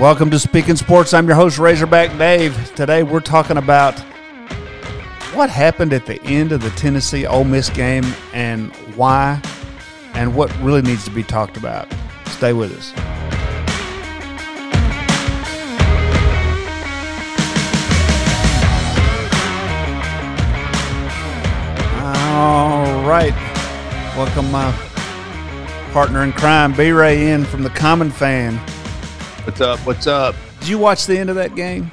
Welcome to Speak N Sports. I'm your host, Razorback Dave. Today we're talking about what happened at the end of the Tennessee Ole Miss game and why, and what really needs to be talked about. Stay with us. All right. Welcome, my partner in crime, B Ray, in from the Common Fan. What's up? What's up? Did you watch the end of that game?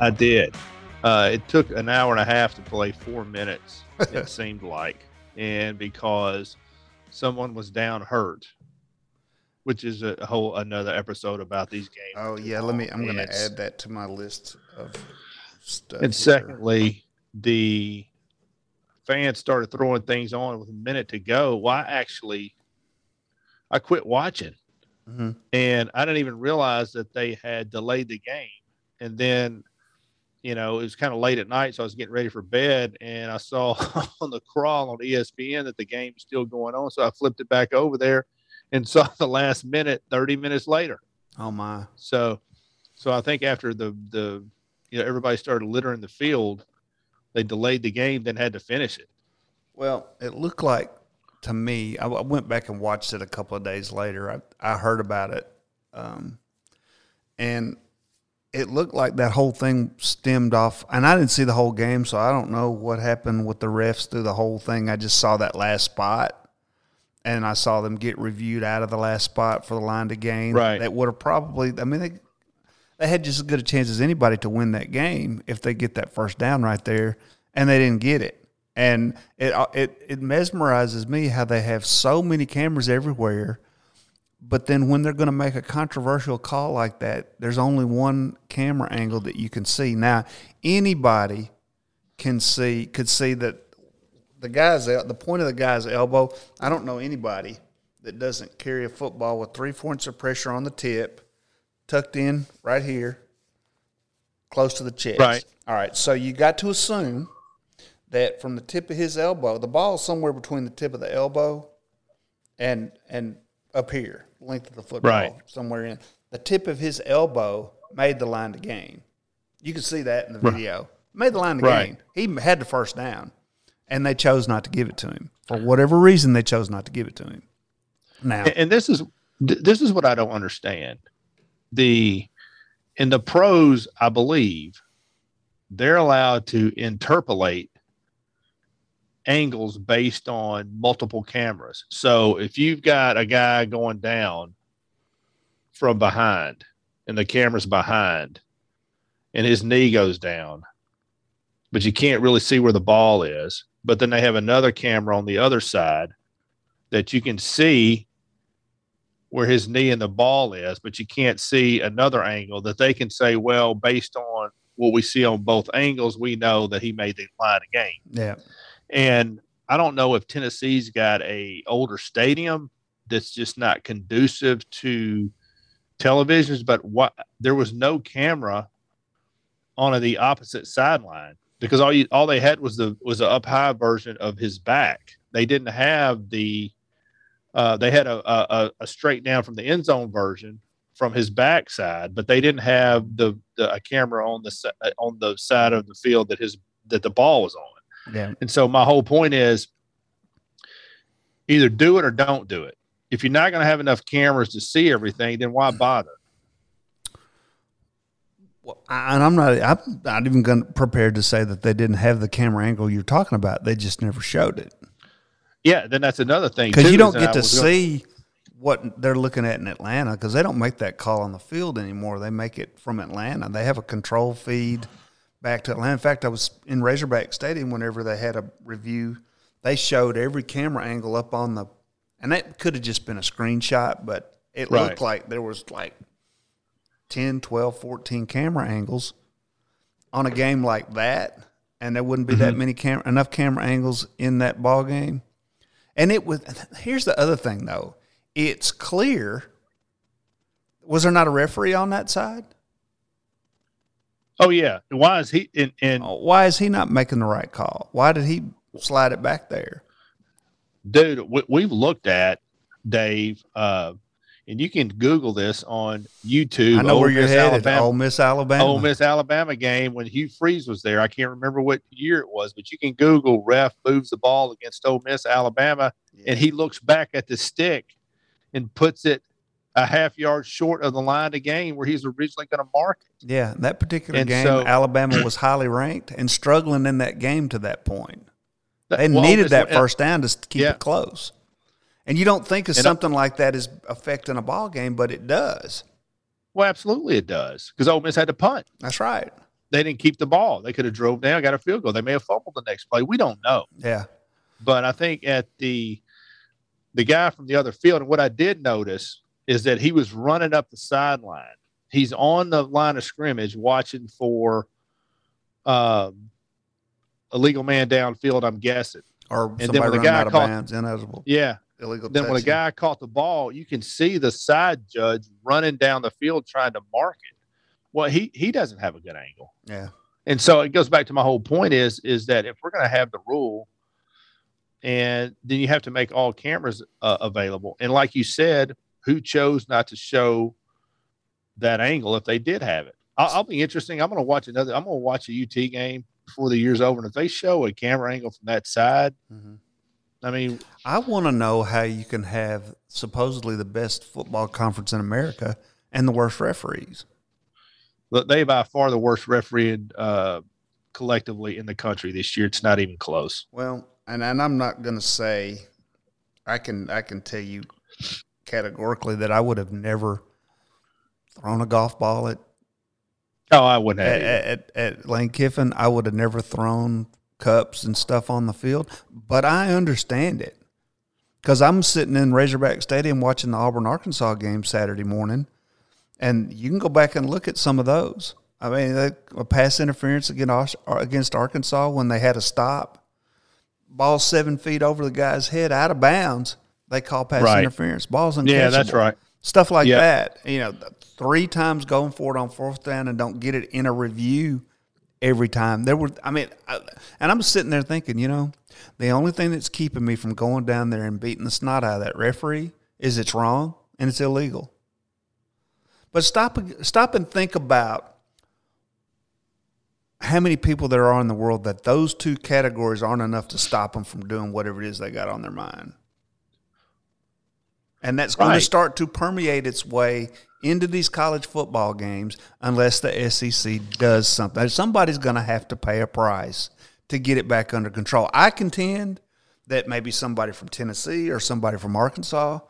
I did. Uh, it took an hour and a half to play four minutes, it seemed like. And because someone was down hurt, which is a whole another episode about these games. Oh yeah, let me. I'm going to add that to my list of stuff. And here. secondly, the fans started throwing things on with a minute to go. Well, actually, I quit watching, Mhm. and I didn't even realize that they had delayed the game. And then, you know, it was kind of late at night, so I was getting ready for bed, and I saw on the crawl on ESPN that the game was still going on. So I flipped it back over there and saw the last minute 30 minutes later. Oh my. So, so I think after the the you know everybody started littering the field, they delayed the game, then had to finish it. Well, it looked like to me. I, I went back and watched it a couple of days later. I I heard about it, um, and it looked like that whole thing stemmed off. And I didn't see the whole game, so I don't know what happened with the refs through the whole thing. I just saw that last spot, and I saw them get reviewed out of the last spot for the line to gain. Right. That would have probably. I mean, they they had just as good a chance as anybody to win that game if they get that first down right there, and they didn't get it. And it uh, it it mesmerizes me how they have so many cameras everywhere, but then when they're going to make a controversial call like that, there's only one camera angle that you can see. Now, anybody can see could see that the guy's the point of the guy's elbow. I don't know anybody that doesn't carry a football with three points of pressure on the tip, tucked in right here, close to the chest. Right. All right. So you got to assume that from the tip of his elbow, the ball is somewhere between the tip of the elbow and and up here, length of the football, Right. somewhere in the tip of his elbow made the line to gain. You can see that in the video. Made the line to Right. gain. He had the first down, and they chose not to give it to him for whatever reason. They chose not to give it to him. Now, And, and this is this is what I don't understand. The in the pros, I believe, they're allowed to interpolate angles based on multiple cameras. So if you've got a guy going down from behind and the camera's behind and his knee goes down, but you can't really see where the ball is. But then they have another camera on the other side that you can see where his knee and the ball is, but you can't see another angle that they can say, well, based on what we see on both angles, we know that he made the line of game. yeah, And I don't know if Tennessee's got a older stadium that's just not conducive to televisions, but what there was no camera on the opposite sideline because all you all they had was the was a up high version of his back. They didn't have the uh, they had a, a a straight down from the end zone version from his backside, but they didn't have the, the a camera on the on the side of the field that his that the ball was on. Yeah. And so my whole point is either do it or don't do it. If you're not going to have enough cameras to see everything, then why bother? Well, I- and I'm not. I'm not even going prepared to say that they didn't have the camera angle you're talking about. They just never showed it Yeah, then that's another thing because you don't get to see what they're looking at in Atlanta because they don't make that call on the field anymore. They make it from Atlanta. They have a control feed back to Atlanta. In fact, I was in Razorback Stadium whenever they had a review. They showed every camera angle up on the, and that could have just been a screenshot, but it Right. looked like there was like 10, 12, 14 camera angles on a game like that, and there wouldn't be that mm-hmm. many camera enough camera angles in that ball game. And it was here's the other thing though. It's clear. Was there not a referee on that side? Oh yeah, why is he? And, and Why is he not making the right call? Why did he slide it back there? dude, we, we've looked at Dave. Uh, and you can Google this on YouTube. I know Ole where you're Miss, headed. Alabama, Ole Miss, Alabama. Ole Miss Alabama game when Hugh Freeze was there. I can't remember what year it was, but you can Google ref moves the ball against Ole Miss Alabama, and he looks back at the stick and puts it a half yard short of the line to gain where he's originally going to mark it. Yeah, that particular And game, so- Alabama was highly ranked and struggling in that game to that point. They well, needed that first down to keep Yeah. it close. And you don't think of And I- something like that is affecting a ball game, but it does. Well, absolutely it does because Ole Miss had to punt. That's right. They didn't keep the ball. They could have drove down, got a field goal. They may have fumbled the next play. We don't know. Yeah. but I think at the the guy from the other field, and what I did notice is that he was running up the sideline. He's on the line of scrimmage watching for um, a legal man downfield. I'm guessing. Or then somebody when the guy caught- bounds, ineligible, Yeah. illegal. Then when a guy caught the ball, you can see the side judge running down the field trying to mark it. Well, he he doesn't have a good angle. yeah, And so it goes back to my whole point is is that if we're going to have the rule, and then you have to make all cameras uh, available, and like you said, who chose not to show that angle if they did have it? I'll, I'll be interesting. I'm going to watch another. I'm going to watch a UT game before the year's over, and if they show a camera angle from that side, Mhm. I mean, I want to know how you can have supposedly the best football conference in America and the worst referees. look, they by far the worst refereeing uh, collectively in the country this year. It's not even close. Well, and, and I'm not going to say I can I can tell you categorically that I would have never thrown a golf ball at Oh, I wouldn't at, have. at, at Lane Kiffin. I would have never thrown cups and stuff on the field, but I understand it because I'm sitting in Razorback Stadium watching the Auburn Arkansas game Saturday morning, and you can go back and look at some of those. I mean, the- a pass interference against against Arkansas when they had a stop, ball seven feet over the guy's head, out of bounds. They call pass Right. interference. Balls uncatchable. yeah, that's right. Stuff like Yeah. that. You know, three times going for it on fourth down and don't get it in a review every time. There were, I mean, I, and I'm sitting there thinking, you know, the only thing that's keeping me from going down there and beating the snot out of that referee is it's wrong and it's illegal. But stop, stop and think about how many people there are in the world that those two categories aren't enough to stop them from doing whatever it is they got on their mind. And that's going to start to permeate its way into these college football games unless the SEC does something. Somebody's going to have to pay a price to get it back under control. I contend that maybe somebody from Tennessee or somebody from Arkansas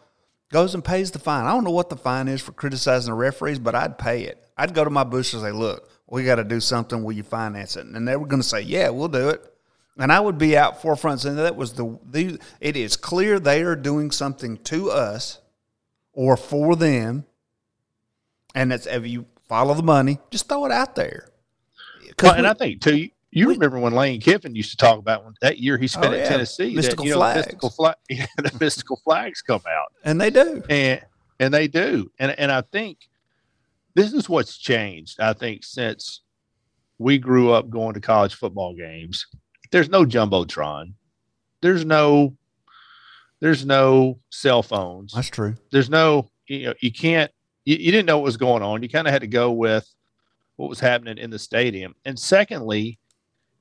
goes and pays the fine. I don't know what the fine is for criticizing the referees, but I'd pay it. I'd go to my bush and say, look, we got to do something. Will you finance it? And they were going to say, yeah, we'll do it. And I would be out forefront saying that was the, the it is clear they are doing something to us or for them. And that's if you follow the money, just throw it out there. Well, and we- I think too, you, you we- remember when Lane Kiffin used to talk about when that year he oh, spent Oh, at. Tennessee, Mystical that, know, flags. the mystical flag, yeah, the mystical flags come out, and they do. and and they do, and and I think this is what's changed. I think since we grew up going to college football games, there's no jumbotron, there's no, there's no cell phones, That's true. there's no you know you can't you, you didn't know what was going on. You kind of had to go with what was happening in the stadium. And secondly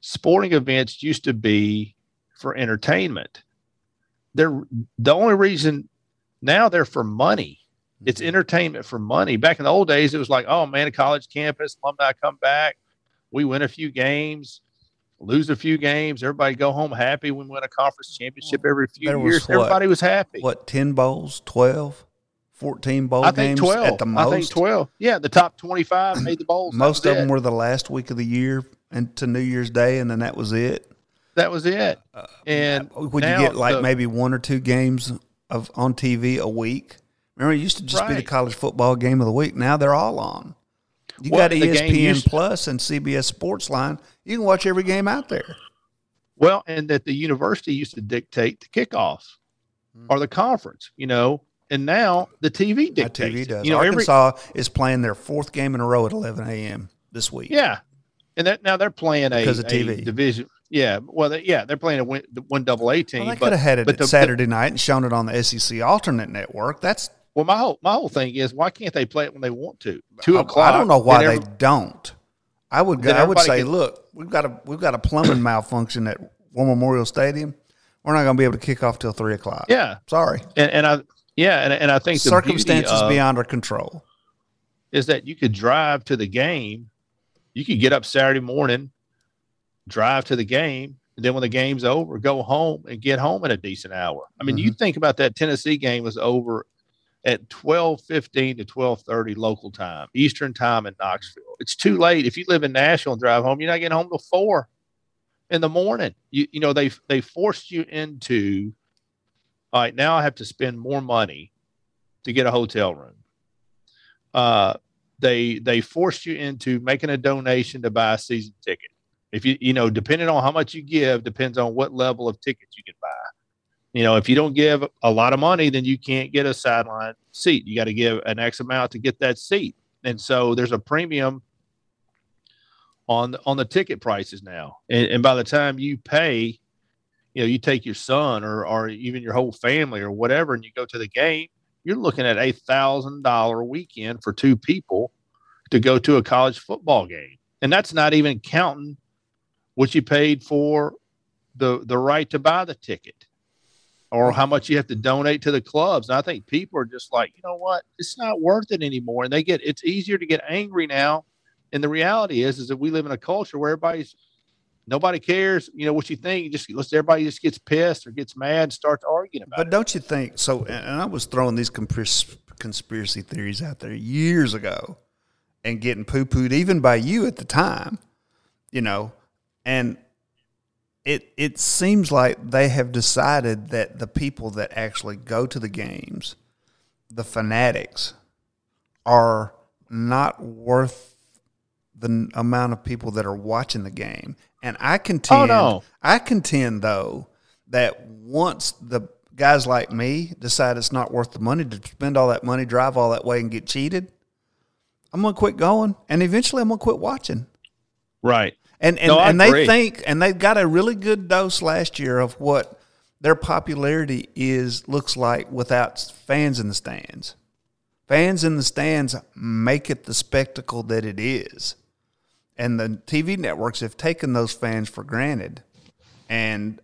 sporting events used to be for entertainment. They're the only reason now they're for money. It's mm-hmm. entertainment for money. Back in the old days it was like oh man a college campus alumni come back. We win a few games lose a few games everybody go home happy we win a conference championship every few There was years what? everybody was happy What, 10 bowls, 12, 14 bowl I think games 12. at the most? I think 12. Yeah, the top 25 made the bowls. Most of them were the last week of the year and to New Year's Day, and then that was it. That was it. Uh, uh, and uh, Would you get like the- maybe one or two games of on TV a week? Remember, it used to just be the college football game of the week. Now they're all on. You got the ESPN Plus and CBS Sports Line. You can watch every game out there. Well, and that the university used to dictate the kickoff Hmm. or the conference, you know, and now the TV My dictates. TV does. You know, every Arkansas is playing their fourth game in a row at 11 a.m. this week. yeah, and that now they're playing a, Because of a TV. division. Yeah, well, they, yeah, they're playing a win, the one double A team. Well, they but could have had it the- Saturday night and shown it on the SEC alternate network. That's Well, my whole my whole thing is why can't they play it when they want to? Two I- o'clock. I don't know why they don't. I would go, I would say, can- look, we've got a we've got a plumbing malfunction at War Memorial Stadium. We're not going to be able to kick off till three o'clock. Yeah, Sorry, and, and I yeah, and, and I think beauty circumstances beyond our control. is that you could drive to the game. You could get up Saturday morning, drive to the game, and then when the game's over, go home and get home at a decent hour. I mean, you mm-hmm. think about that Tennessee game was over at twelve fifteen to twelve thirty local time, Eastern time in Knoxville. It's too late. If you live in Nashville and drive home, you're not getting home till four in the morning. You you know, they they forced you into all right, now I have to spend more money to get a hotel room uh, they they forced you into making a donation to buy a season ticket. If you you know, depending on how much you give, depends on what level of tickets you can buy. You know, if you don't give a lot of money, then you can't get a sideline seat. You got to give an X amount to get that seat, and so there's a premium on on the ticket prices now. And, and by the time you pay, you know, you take your son or or even your whole family or whatever, and you go to the game you're looking at a thousand dollar weekend for two people to go to a college football game and that's not even counting what you paid for the the right to buy the ticket or how much you have to donate to the clubs. And i think people are just like you know what? It's not worth it anymore. And they get it's easier to get angry now. And the reality is is that we live in a culture where everybody's nobody cares you know what you think. You just let's everybody just gets pissed or gets mad and starts arguing about But it. don't you think so? And and I was throwing these conspiracy theories out there years ago, and getting poo pooed even by you at the time, you know, and it it seems like they have decided that the people that actually go to the games, the fanatics, are not worth the amount of people that are watching the game. And I contend, oh, no. I contend though that once the guys like me decide it's not worth the money to spend all that money, drive all that way, and get cheated, I'm gonna quit going, and eventually I'm gonna quit watching. right And and, No, and they think and they got a really good dose last year of what their popularity is looks like without fans in the stands. Fans in the stands make it the spectacle that it is. And the TV networks have taken those fans for granted. And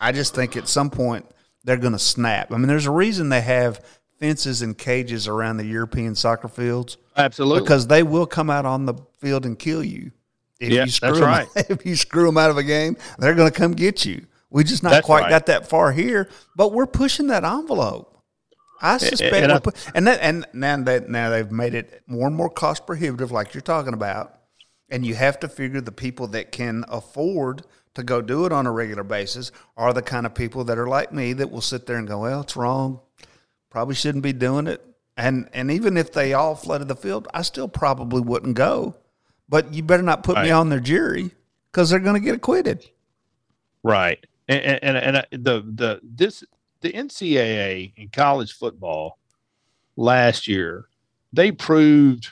I just think at some point they're going to snap. I mean, there's a reason they have fences and cages around the European soccer fields absolutely because they will come out on the field and kill you. If Yeah, you screw that's them, right. If you screw them out of a game, they're going to come get you. We just not That's quite right. got that far here, but we're pushing that envelope. I suspect, and I- pu- and that and now that now they've made it more and more cost prohibitive, like you're talking about, and you have to figure the people that can afford to go do it on a regular basis are the kind of people that are like me that will sit there and go, well, it's wrong, probably shouldn't be doing it. And and even if they all flooded the field, I still probably wouldn't go. But you better not put me on their jury because they're going to get acquitted. Right. And and, and, I- uh, the the this the NCAA in college football last year, they proved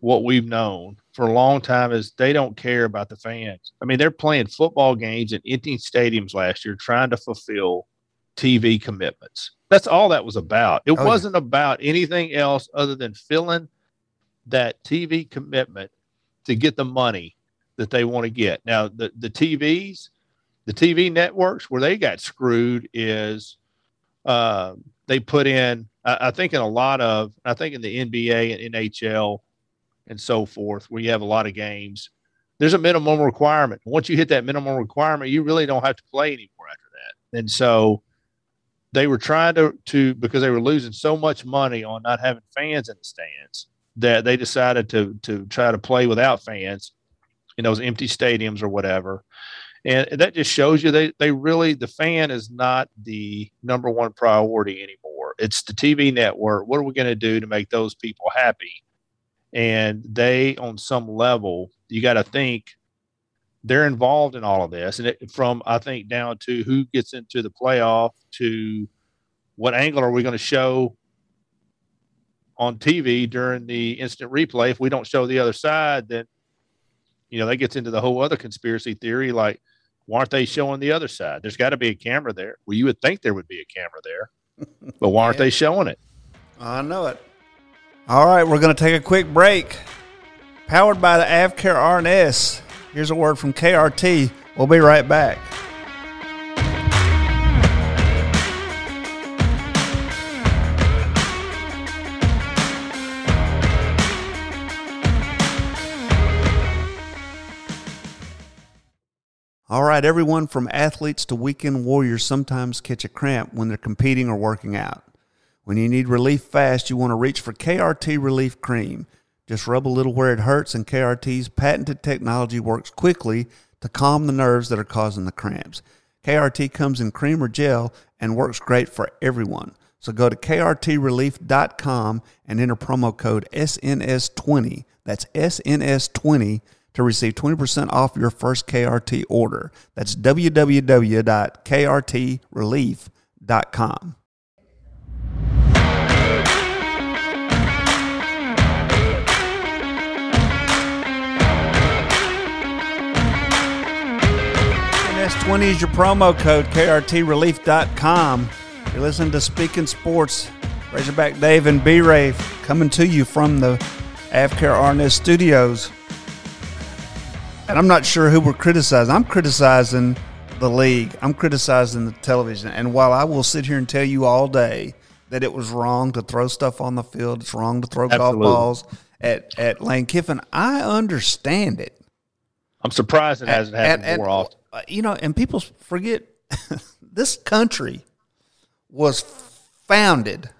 what we've known for a long time is they don't care about the fans. I mean, they're playing football games in empty stadiums last year trying to fulfill TV commitments. That's all that was about. It Oh, wasn't about anything else other than filling that TV commitment to get the money that they want to get. Now, the, the TVs, the TV networks where they got screwed is uh, they put in, I, I think, in a lot of, I think in the NBA and NHL and so forth, where you have a lot of games, there's a minimum requirement. Once you hit that minimum requirement, you really don't have to play anymore after that. And so they were trying to, to because they were losing so much money on not having fans in the stands that they decided to to try to play without fans in those empty stadiums or whatever. And that just shows you they, they really, the fan is not the number one priority anymore. It's the TV network. What are we going to do to make those people happy? And they, on some level, you got to think they're involved in all of this. And it, from, I think, down to who gets into the playoff to what angle are we going to show on TV during the instant replay. If we don't show the other side, then you know that gets into the whole other conspiracy theory. Like, why aren't they showing the other side? There's got to be a camera there. Well, you would think there would be a camera there, but why aren't Yeah. they showing it? I know it. All right, we're going to take a quick break. Powered by the AvCare RNS. Here's a word from KRT. We'll be right back. All right, everyone from athletes to weekend warriors sometimes catch a cramp when they're competing or working out. When you need relief fast, you want to reach for KRT Relief Cream. Just rub a little where it hurts, and KRT's patented technology works quickly to calm the nerves that are causing the cramps. KRT comes in cream or gel and works great for everyone. So go to krtrelief.com and enter promo code SNS20. That's SNS20 to receive 20% off your first KRT order. That's www.krtrelief.com. NS20 is your promo code, krtrelief.com. You're listening to Speak N Sports. Razorback Dave and B Ray coming to you from the AvCare RNS studios. And I'm not sure who we're criticizing. I'm criticizing the league. I'm criticizing the television. And while I will sit here and tell you all day that it was wrong to throw stuff on the field, it's wrong to throw Absolutely. golf balls at, at Lane Kiffin, I understand it. I'm surprised it hasn't happened And- and, more often. uh, You know, and people forget this country was founded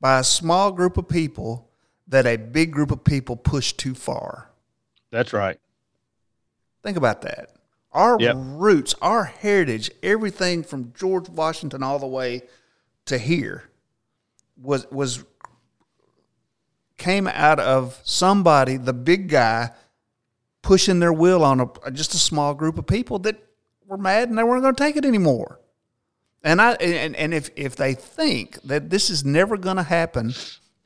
by a small group of people that a big group of people pushed too far. That's right. Think about that. Our Yep. roots, our heritage, everything from George Washington all the way to here was was came out of somebody, the big guy, pushing their will on a just a small group of people that were mad and they weren't going to take it anymore. And I and, and if if they think that this is never going to happen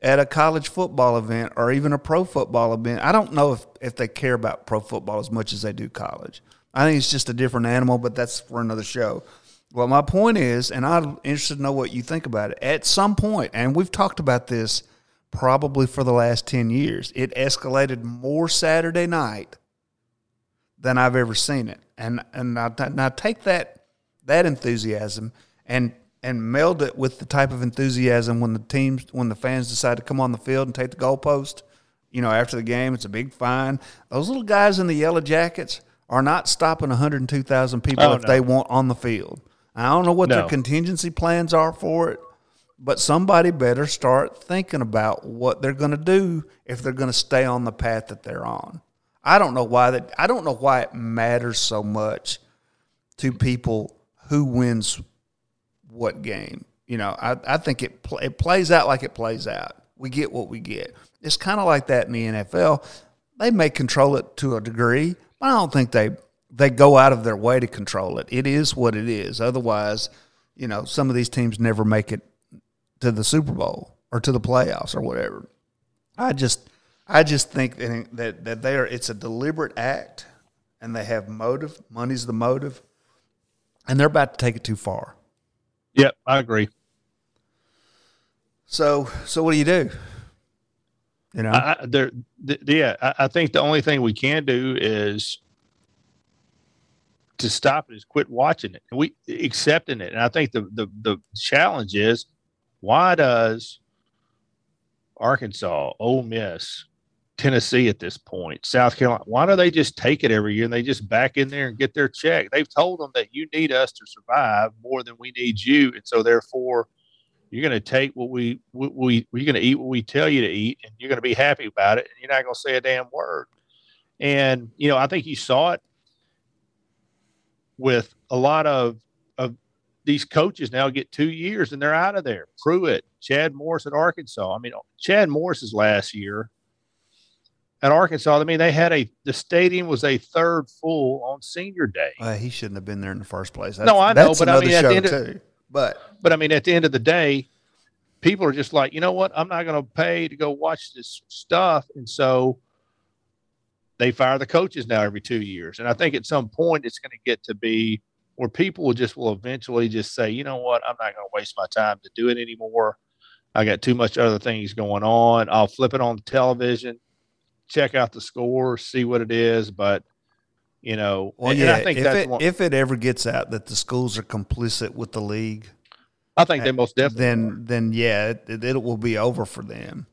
at a college football event or even a pro football event, I don't know if if they care about pro football as much as they do college. I think it's just a different animal, but that's for another show. Well, my point is, and I'm interested to know what you think about it. At some point, and we've talked about this probably for the last 10 years, it escalated more Saturday night than I've ever seen it. And and now, now take that that enthusiasm and and meld it with the type of enthusiasm when the teams when the fans decide to come on the field and take the goalpost. You know, after the game, it's a big fine. Those little guys in the yellow jackets are not stopping 102,000 people Oh, if no. they want on the field. I don't know what their contingency plans are for it, but somebody better start thinking about what they're going to do if they're going to stay on the path that they're on. I don't know why that I don't know why it matters so much to people who wins what game. You know, I, I think it pl- it plays out like it plays out. We get what we get. It's kind of like that in the NFL. They may control it to a degree, but I don't think they they go out of their way to control it. It is what it is. Otherwise, you know, some of these teams never make it to the Super Bowl or to the playoffs or whatever. I just I just think that that, that they are it's a deliberate act and they have motive. Money's the motive. And they're about to take it too far. Yep, I agree. So so what do you do? You know? I, I, there, th- yeah, I, I think the only thing we can do is to stop it is quit watching it and we accepting it. And I think the the the challenge is why does Arkansas, Ole Miss, Tennessee at this point, South Carolina, why do they just take it every year and they just back in there and get their check? They've told them that you need us to survive more than we need you, and so therefore you're going to take what we, we, we you're going to eat what we tell you to eat and you're going to be happy about it. And you're not going to say a damn word. And you know i think you saw it with a lot of of these coaches now get two years and they're out of there. Pruitt chad morris at arkansas. I mean chad morris's last year at arkansas i mean they had a the stadium was a third full on senior day Uh, he shouldn't have been there in the first place. No, I know, that's but I mean, at the end of- too. But But I mean, at the end of the day, people are just like, you know what? I'm not going to pay to go watch this stuff. And so they fire the coaches now every two years. And I think at some point it's going to get to be where people will just will eventually just say, you know what? I'm not going to waste my time to do it anymore. I got too much other things going on. I'll flip it on the television, check out the score, see what it is. But you know, well, yeah, I think if it, one, if it ever gets out that the schools are complicit with the league, I think they eh, most definitely. Then, are. then yeah, it, it will be over for them.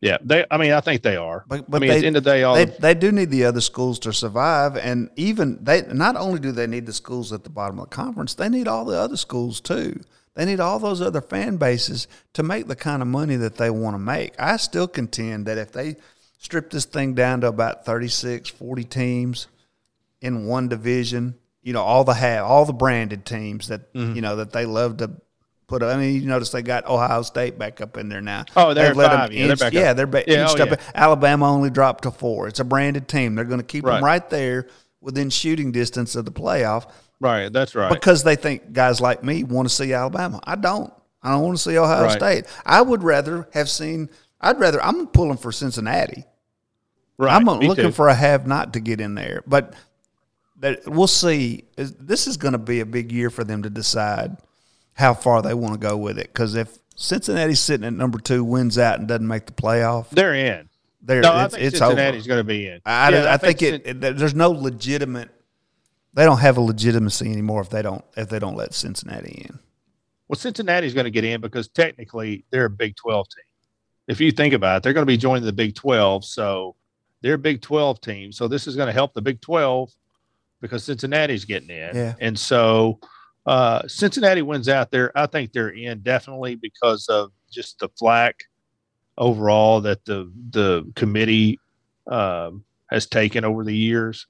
Yeah, they. I mean, I think they are. But, but I mean, they, at the end of the day, all they, the, they do need the other schools to survive, and even they. Not only do they need the schools at the bottom of the conference, they need all the other schools too. They need all those other fan bases to make the kind of money that they want to make. I still contend that if they strip this thing down to about 36, 40 teams in one division, you know, all the have all the branded teams that mm-hmm. you know that they love to put. I mean, you notice they got Ohio State back up in there now. Oh, they're let five. Them yeah, inch, they're back yeah, they're ba- yeah, oh, yeah. Alabama only dropped to four. It's a branded team. They're going to keep right. them right there within shooting distance of the playoff. Right, that's right. Because they think guys like me want to see Alabama. I don't. I don't want to see Ohio right. State. I would rather have seen. I'd rather. I'm pulling for Cincinnati. Right. I'm looking too. for a have not to get in there, but that we'll see. This is going to be a big year for them to decide how far they want to go with it. Because if Cincinnati's sitting at number two, wins out and doesn't make the playoff, they're in. They're, no, it's, I think it's Cincinnati's going to be in. I, yeah, I, I think, think it, it, There's no legitimate. They don't have a legitimacy anymore if they don't if they don't let Cincinnati in. Well, Cincinnati's going to get in because technically they're a Big Twelve team. If you think about it, they're going to be joining the Big Twelve, so they're a Big Twelve team. So this is going to help the Big Twelve because Cincinnati's getting in, yeah. and so uh, Cincinnati wins out there. I think they're in definitely because of just the flack overall that the the committee um, has taken over the years.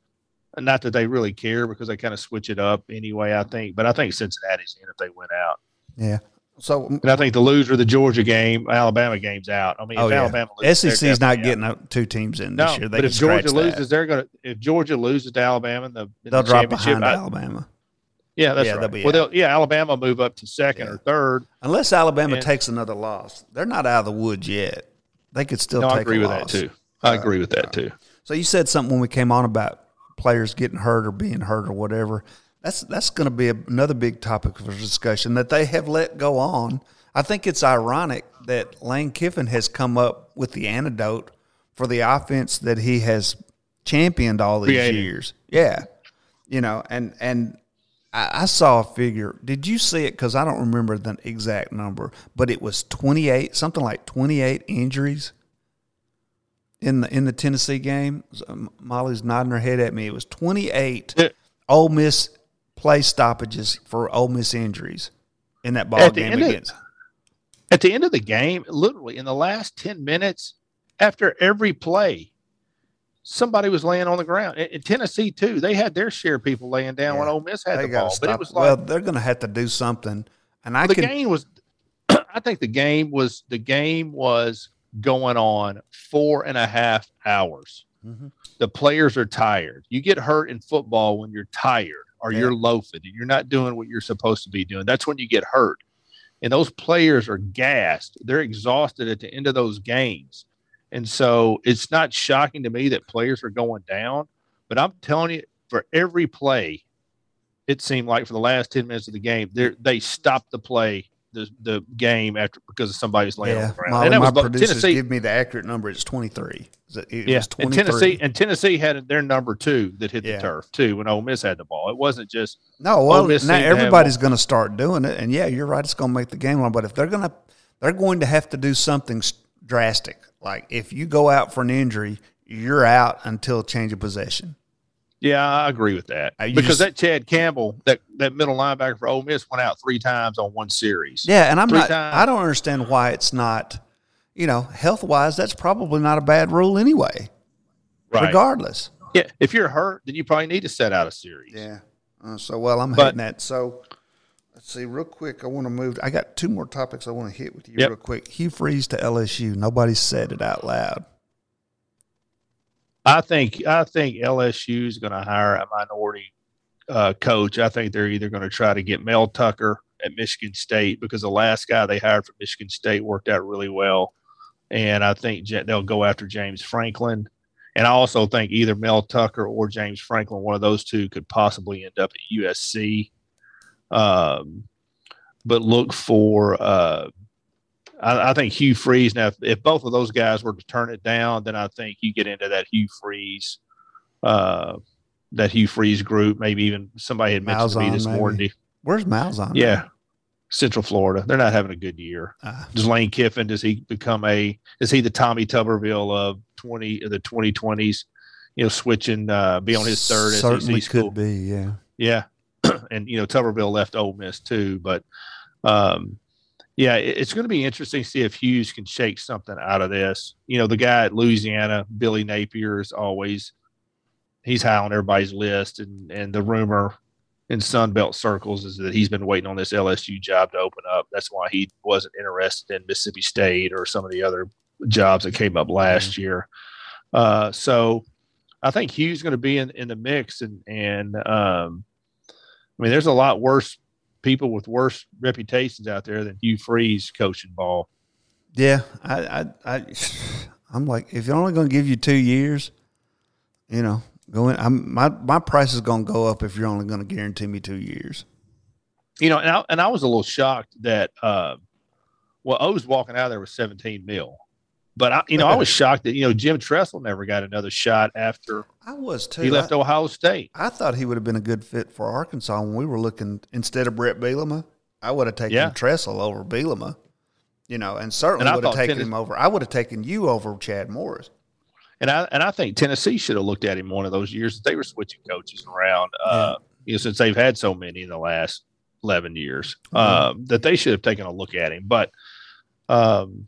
Not that they really care because they kind of switch it up anyway. I think, but I think Cincinnati's in if they went out. Yeah. So, and I think the loser of the Georgia game, Alabama game's out. I mean, oh, if yeah. Alabama loses, SEC's not getting two teams in this no, year. They but if Georgia loses, they're going to. If Georgia loses to Alabama, in the, in they'll the drop behind I, Alabama. Yeah, that's yeah, right. Well, yeah, Alabama move up to second yeah. or third, unless Alabama and, takes another loss. They're not out of the woods yet. They could still. No, I agree with loss. that too. I uh, agree with that too. So you said something when we came on about players getting hurt or being hurt or whatever. That's that's going to be a, another big topic for discussion that they have let go on. I think it's ironic that Lane Kiffin has come up with the antidote for the offense that he has championed all these Created. years. Yeah, you know, and and I, I saw a figure. Did you see it? Because I don't remember the exact number, but it was twenty eight, something like twenty eight injuries in the in the Tennessee game. Molly's nodding her head at me. It was twenty eight Ole Miss play stoppages for Ole Miss injuries in that ball game against. Of, at the end of the game, literally in the last ten minutes, after every play, somebody was laying on the ground. In, in, Tennessee too, they had their share of people laying down yeah. when Ole Miss had the ball. Stop. But it was like, well, they're going to have to do something. And I the can, game was. I think the game was the game was going on four and a half hours. Mm-hmm. The players are tired. You get hurt in football when you're tired or yeah. you're loafing and you're not doing what you're supposed to be doing. That's when you get hurt. And those players are gassed. They're exhausted at the end of those games. And so it's not shocking to me that players are going down, but I'm telling you, for every play, it seemed like for the last 10 minutes of the game, they stopped the play, the, the game after because of somebody's laying yeah, on the ground. My, and that my was producers Tennessee. give me the accurate number. It's 23. It, it yeah, and Tennessee and Tennessee had their number two that hit yeah. the turf too when Ole Miss had the ball. It wasn't just no. Well, now everybody's going to start doing it, and yeah, you're right. It's going to make the game long. But if they're going to, they're going to have to do something drastic. Like if you go out for an injury, you're out until change of possession. Yeah, I agree with that uh, because just, that Chad Campbell, that that middle linebacker for Ole Miss, went out three times on one series. Yeah, and I'm three not. Times. I don't understand why it's not. You know, health wise, that's probably not a bad rule anyway. Right. Regardless. Yeah, if you're hurt, then you probably need to set out a series. Yeah. Uh, so well, I'm but, hitting that. So Let's see, real quick. I want to move. I got two more topics I want to hit with you yep. real quick. Hugh Freeze to LSU. Nobody said it out loud. I think I think LSU is going to hire a minority uh, coach. I think they're either going to try to get Mel Tucker at Michigan State because the last guy they hired from Michigan State worked out really well, and I think they'll go after James Franklin. And I also think either Mel Tucker or James Franklin, one of those two, could possibly end up at USC. Um, but look for uh, I, I think Hugh Freeze. Now, if, if, both of those guys were to turn it down, then I think you get into that Hugh Freeze, uh, that Hugh Freeze group. Maybe even somebody had mentioned Malzahn, to me this maybe. morning. Where's Malzahn? Yeah, Central Florida. They're not having a good year. Uh, does Lane Kiffin? Does he become a? Is he the Tommy Tuberville of twenty the twenty twenties? You know, switching, uh, be on his third. Certainly SEC school. could be. Yeah. Yeah, and you know Tuberville left Ole Miss too, but um, yeah, it's going to be interesting to see if Hugh's can shake something out of this. You know, the guy at Louisiana, Billy Napier, is always he's high on everybody's list, and and the rumor in Sunbelt circles is that he's been waiting on this LSU job to open up. That's why he wasn't interested in Mississippi State or some of the other jobs that came up last mm-hmm. year. Uh, so I think Hugh's going to be in, in the mix, and and um, I mean, there's a lot worse people with worse reputations out there than Hugh Freeze coaching ball. Yeah, I, I, I I'm like, if you're only going to give you two years, you know, going, I'm my my price is going to go up if you're only going to guarantee me two years. You know, and I, and I was a little shocked that, uh, well, I was walking out there with 17 mil. But I, you know, I was shocked that you know Jim Tressel never got another shot after I was too. He left I, Ohio State. I thought he would have been a good fit for Arkansas when we were looking instead of Bret Bielema. I would have taken yeah. Tressel over Bielema, you know, and certainly and would have taken Tennessee, him over. I would have taken you over Chad Morris. And I and I think Tennessee should have looked at him one of those years that they were switching coaches around. Uh, you know, since they've had so many in the last eleven years, mm-hmm. uh, that they should have taken a look at him. But um,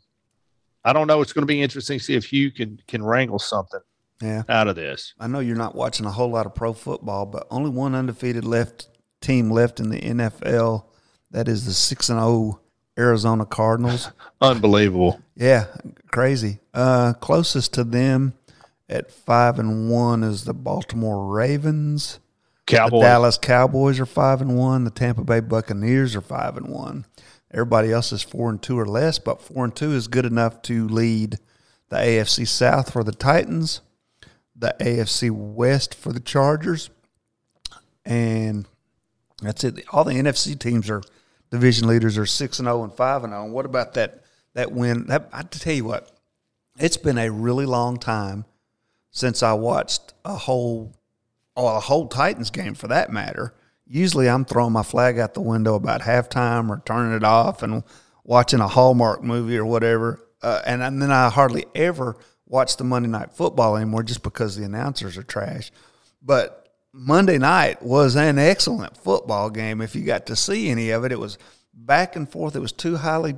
I don't know. It's going to be interesting to see if Hugh can can wrangle something yeah. out of this. I know you're not watching a whole lot of pro football, but only one undefeated left team left in the NFL. That is the six and zero oh Arizona Cardinals. Unbelievable. Yeah, crazy. Uh, closest to them at five and one is the Baltimore Ravens. Cowboys. The Dallas Cowboys are five and one. The Tampa Bay Buccaneers are five and one. Everybody else is four and two or less, but four and two is good enough to lead the AFC South for the Titans, the AFC West for the Chargers, and that's it. All the NFC teams are division leaders are six and zero and five and zero. Oh. What about that that win? That I tell you what, it's been a really long time since I watched a whole, or a whole Titans game for that matter usually I'm throwing my flag out the window about halftime or turning it off and watching a Hallmark movie or whatever. Uh, and, and then I hardly ever watch the Monday night football anymore just because the announcers are trash. But Monday night was an excellent football game. If you got to see any of it, it was back and forth. It was two highly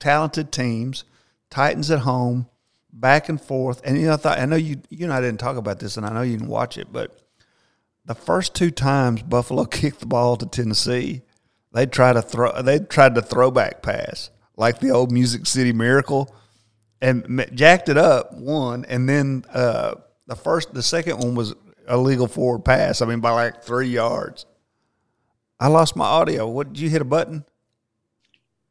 talented teams, Titans at home, back and forth. And you know, I thought I know you you and I didn't talk about this, and I know you didn't watch it, but the first two times Buffalo kicked the ball to Tennessee, they tried to throw they tried to throwback pass like the old Music City Miracle, and jacked it up one, and then uh, the first the second one was a legal forward pass. I mean by like three yards. I lost my audio. What did you hit a button?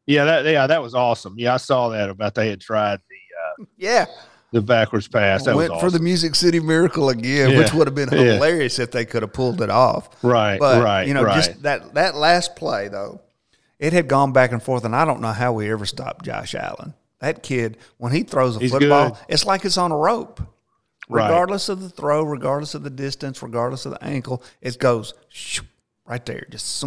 Yeah, that yeah, that was awesome. Yeah, I saw that about they had tried the uh, yeah the backwards pass. That Went awesome. for the Music City Miracle again, yeah. which would have been hilarious yeah. if they could have pulled it off. Right, but, right. You know, right. just that that last play though, it had gone back and forth, and I don't know how we ever stopped Josh Allen. That kid, when he throws a He's football, good. it's like it's on a rope. Regardless right. of the throw, regardless of the distance, regardless of the ankle, it goes right there, just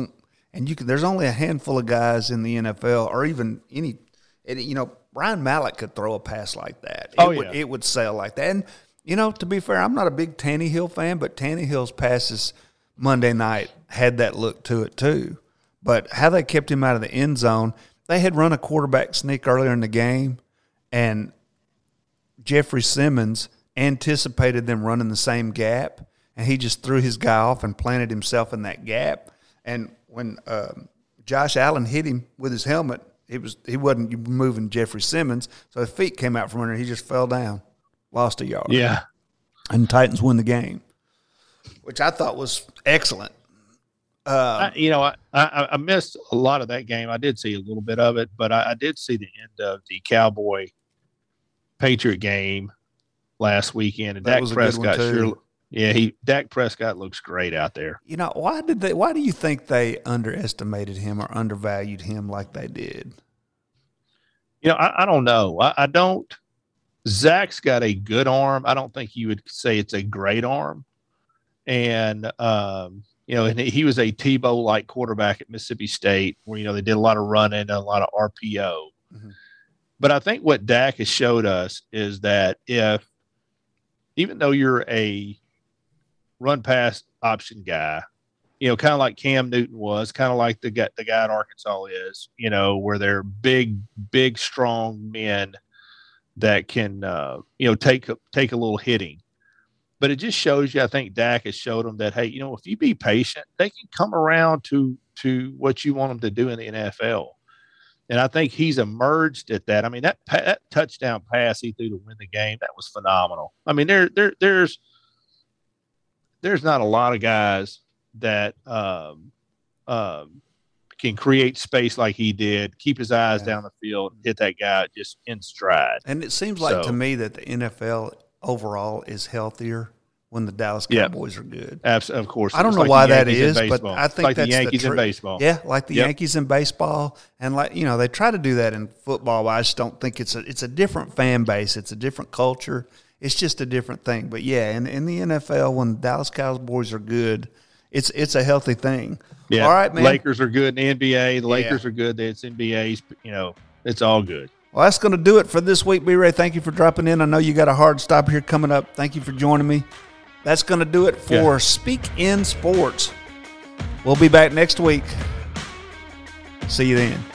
and you can. There's only a handful of guys in the NFL, or even any, you know, Ryan Mallett could throw a pass like that. It oh, would, yeah. It would sell like that. And, you know, to be fair, I'm not a big Tannehill fan, but Tannehill's passes Monday night had that look to it too. But how they kept him out of the end zone, they had run a quarterback sneak earlier in the game, and Jeffrey Simmons anticipated them running the same gap, and he just threw his guy off and planted himself in that gap. And when uh, Josh Allen hit him with his helmet, he was he wasn't moving Jeffrey Simmons, so his feet came out from under. He just fell down, lost a yard. Yeah, and Titans win the game, which I thought was excellent. Uh, I, you know, I, I, I missed a lot of that game. I did see a little bit of it, but I, I did see the end of the Cowboy Patriot game last weekend, and Dak Prescott sure yeah, he Dak Prescott looks great out there. You know, why did they why do you think they underestimated him or undervalued him like they did? You know, I, I don't know. I, I don't. Zach's got a good arm. I don't think you would say it's a great arm. And um, you know, and he was a Tebow like quarterback at Mississippi State, where you know they did a lot of running and a lot of RPO. Mm-hmm. But I think what Dak has showed us is that if, even though you're a run pass option guy, you know, kind of like Cam Newton was, kind of like the guy, the guy in Arkansas is, you know, where they're big, big, strong men that can, uh, you know, take take a little hitting. But it just shows you, I think Dak has showed them that, hey, you know, if you be patient, they can come around to to what you want them to do in the NFL. And I think he's emerged at that. I mean, that, that touchdown pass he threw to win the game, that was phenomenal. I mean, there, there, there's, there's not a lot of guys that um, um, can create space like he did, keep his eyes yeah. down the field, hit that guy just in stride. And it seems like so, to me that the NFL overall is healthier when the Dallas Cowboys are good. Absolutely, of course. I don't know like why that is, but I think like that's the Yankees the tr- in baseball. Yeah, like the yep. Yankees in baseball, and like you know, they try to do that in football. But I just don't think it's a it's a different fan base. It's a different culture. It's just a different thing. But yeah, in in the NFL, when the Dallas Cowboys are good, it's it's a healthy thing. Yeah. All right, man. Lakers are good in the NBA. The Lakers yeah. are good. It's NBA's. You know, it's all good. Well, that's going to do it for this week, B Ray. Thank you for dropping in. I know you got a hard stop here coming up. Thank you for joining me. That's going to do it for yeah. Speak N Sports. We'll be back next week. See you then.